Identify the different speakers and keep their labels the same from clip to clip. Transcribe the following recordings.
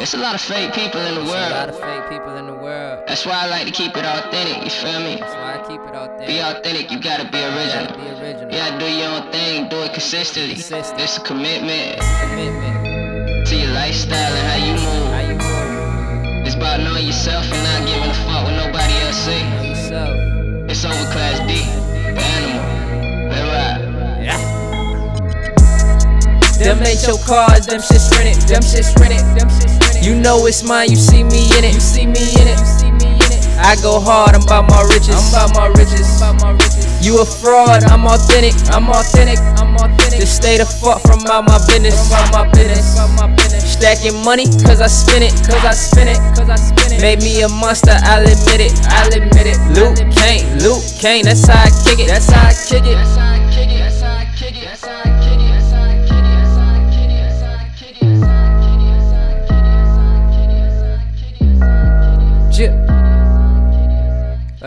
Speaker 1: There's a lot of fake people in the
Speaker 2: There's a lot
Speaker 1: world.
Speaker 2: of fake people in the world.
Speaker 1: That's why I like to keep it authentic, you feel me?
Speaker 2: That's why I keep it out there.
Speaker 1: Be authentic, you gotta be
Speaker 2: Gotta
Speaker 1: original.
Speaker 2: be original.
Speaker 1: You gotta do your own thing, do it consistently.
Speaker 2: Consistent.
Speaker 1: It's a commitment
Speaker 2: Commitment.
Speaker 1: to your lifestyle and how you
Speaker 2: How
Speaker 1: move.
Speaker 2: you move.
Speaker 1: It's about knowing yourself and not giving a fuck what nobody else say.
Speaker 2: Yourself.
Speaker 1: It's Overclass D, the animal. Let ride.
Speaker 2: Them ain't your cars, them shit's rented, them shit's rented, them shit's rented. You know it's mine, you see me in it, you see me in it, you see me in it. I go hard, I'm about my riches, I'm about my riches, about my riches. You a fraud, I'm authentic, I'm authentic, I'm authentic. Just stay the fuck from out my business, from my business, from my business. Stacking money, cause I spin it, cause I spin it, cause I spin it. Made me a monster, I'll admit it, I'll admit it. Luke Kane, Luke Kane, that's how I kick it, that's how I kick it.
Speaker 1: That's how I kick it.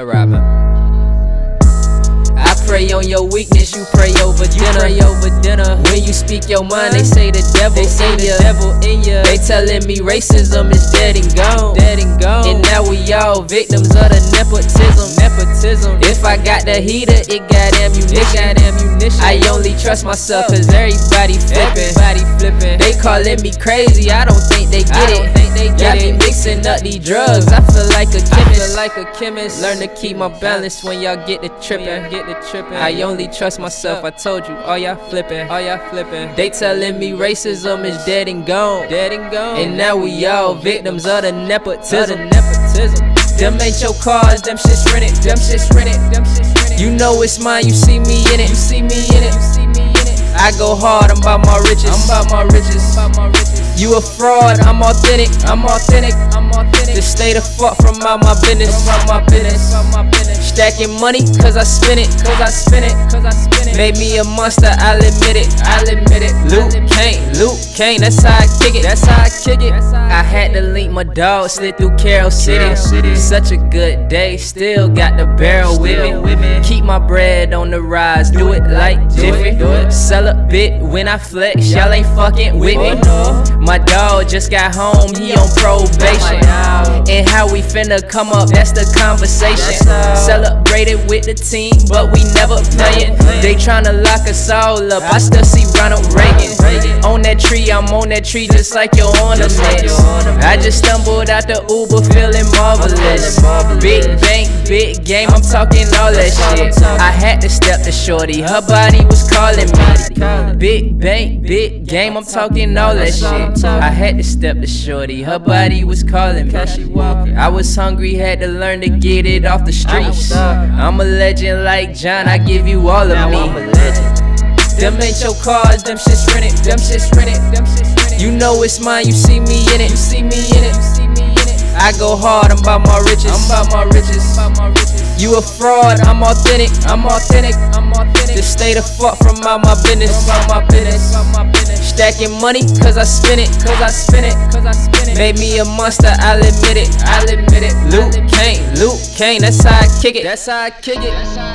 Speaker 2: Rap pray on your weakness, you pray over dinner. Pray over dinner. When you speak your mind, they say the devil they say in the devil in ya. They telling me racism is dead and gone, dead and gone. And now we all victims of the nepotism, nepotism. If I got the heater, it got ammunition. It got ammunition. I only trust myself, cause everybody flipping. Everybody flipping. They calling me crazy, I don't think they get it. They get got me mixing up these drugs. I feel like a chemist. like a chemist. Learn to keep my balance when y'all get the tripping. Get the tripping. I only trust myself. I told you, all y'all flipping. All y'all flipping. They telling me racism is dead and gone. Dead and gone. And now we all victims of the nepotism. nepotism. Them ain't your cars, them shit's rented, them shit's rented, them shit's rented. You know it's mine, you see me in it, you see me in it, you see me in it. I go hard, I'm about my riches, I'm about my riches, about my riches. You a fraud, I'm authentic, I'm authentic, I'm authentic. Just stay the fuck from out my business, from out my business, from my business. Stacking money, cause I spin it, cause I spin it, I spin it. Made me a monster, I'll admit it, I'll admit it. Luke Kane, Luke Kane, that's how I kick it, that's how I kick it. I had to link my dog, slid through Carol City. Such a good day, still got the barrel with me. Keep my bread on the rise, do it like Jiffy. Sell a bit when I flex, y'all ain't fucking with me. Oh, my dog just got home, he on probation. Oh, and how we finna come up, that's the conversation. Celebrated with the team, but we never playing. They tryna lock us all up, I still see Ronald Reagan. On that tree, I'm on that tree just like your ornaments. I just stumbled out the Uber feeling marvelous. Big bank, big game, I'm talking all that shit. I had to step to shorty, her body was calling me. Big bank, big game, I'm talking all that shit. I had to step to shorty, her body was calling me. I was hungry, had to learn to get it off the streets. I'm a legend like John, I give you all of me. Them ain't your cars, them shit's rented, them shit's rented, them shit's rented. You know it's mine, you see me in it, you see me in it, see me in it. I go hard, I'm about my riches, I'm about my riches, about my riches. You a fraud, I'm authentic, I'm authentic, I'm authentic. Just stay the fuck from out my business, from my business, from my business. Stacking money, cause I spin it, cause I spin it, cause I spin it. Made me a monster, I'll admit it, I'll admit it. Luke Kane, Luke Kane, that's how I kick it, that's how I kick it.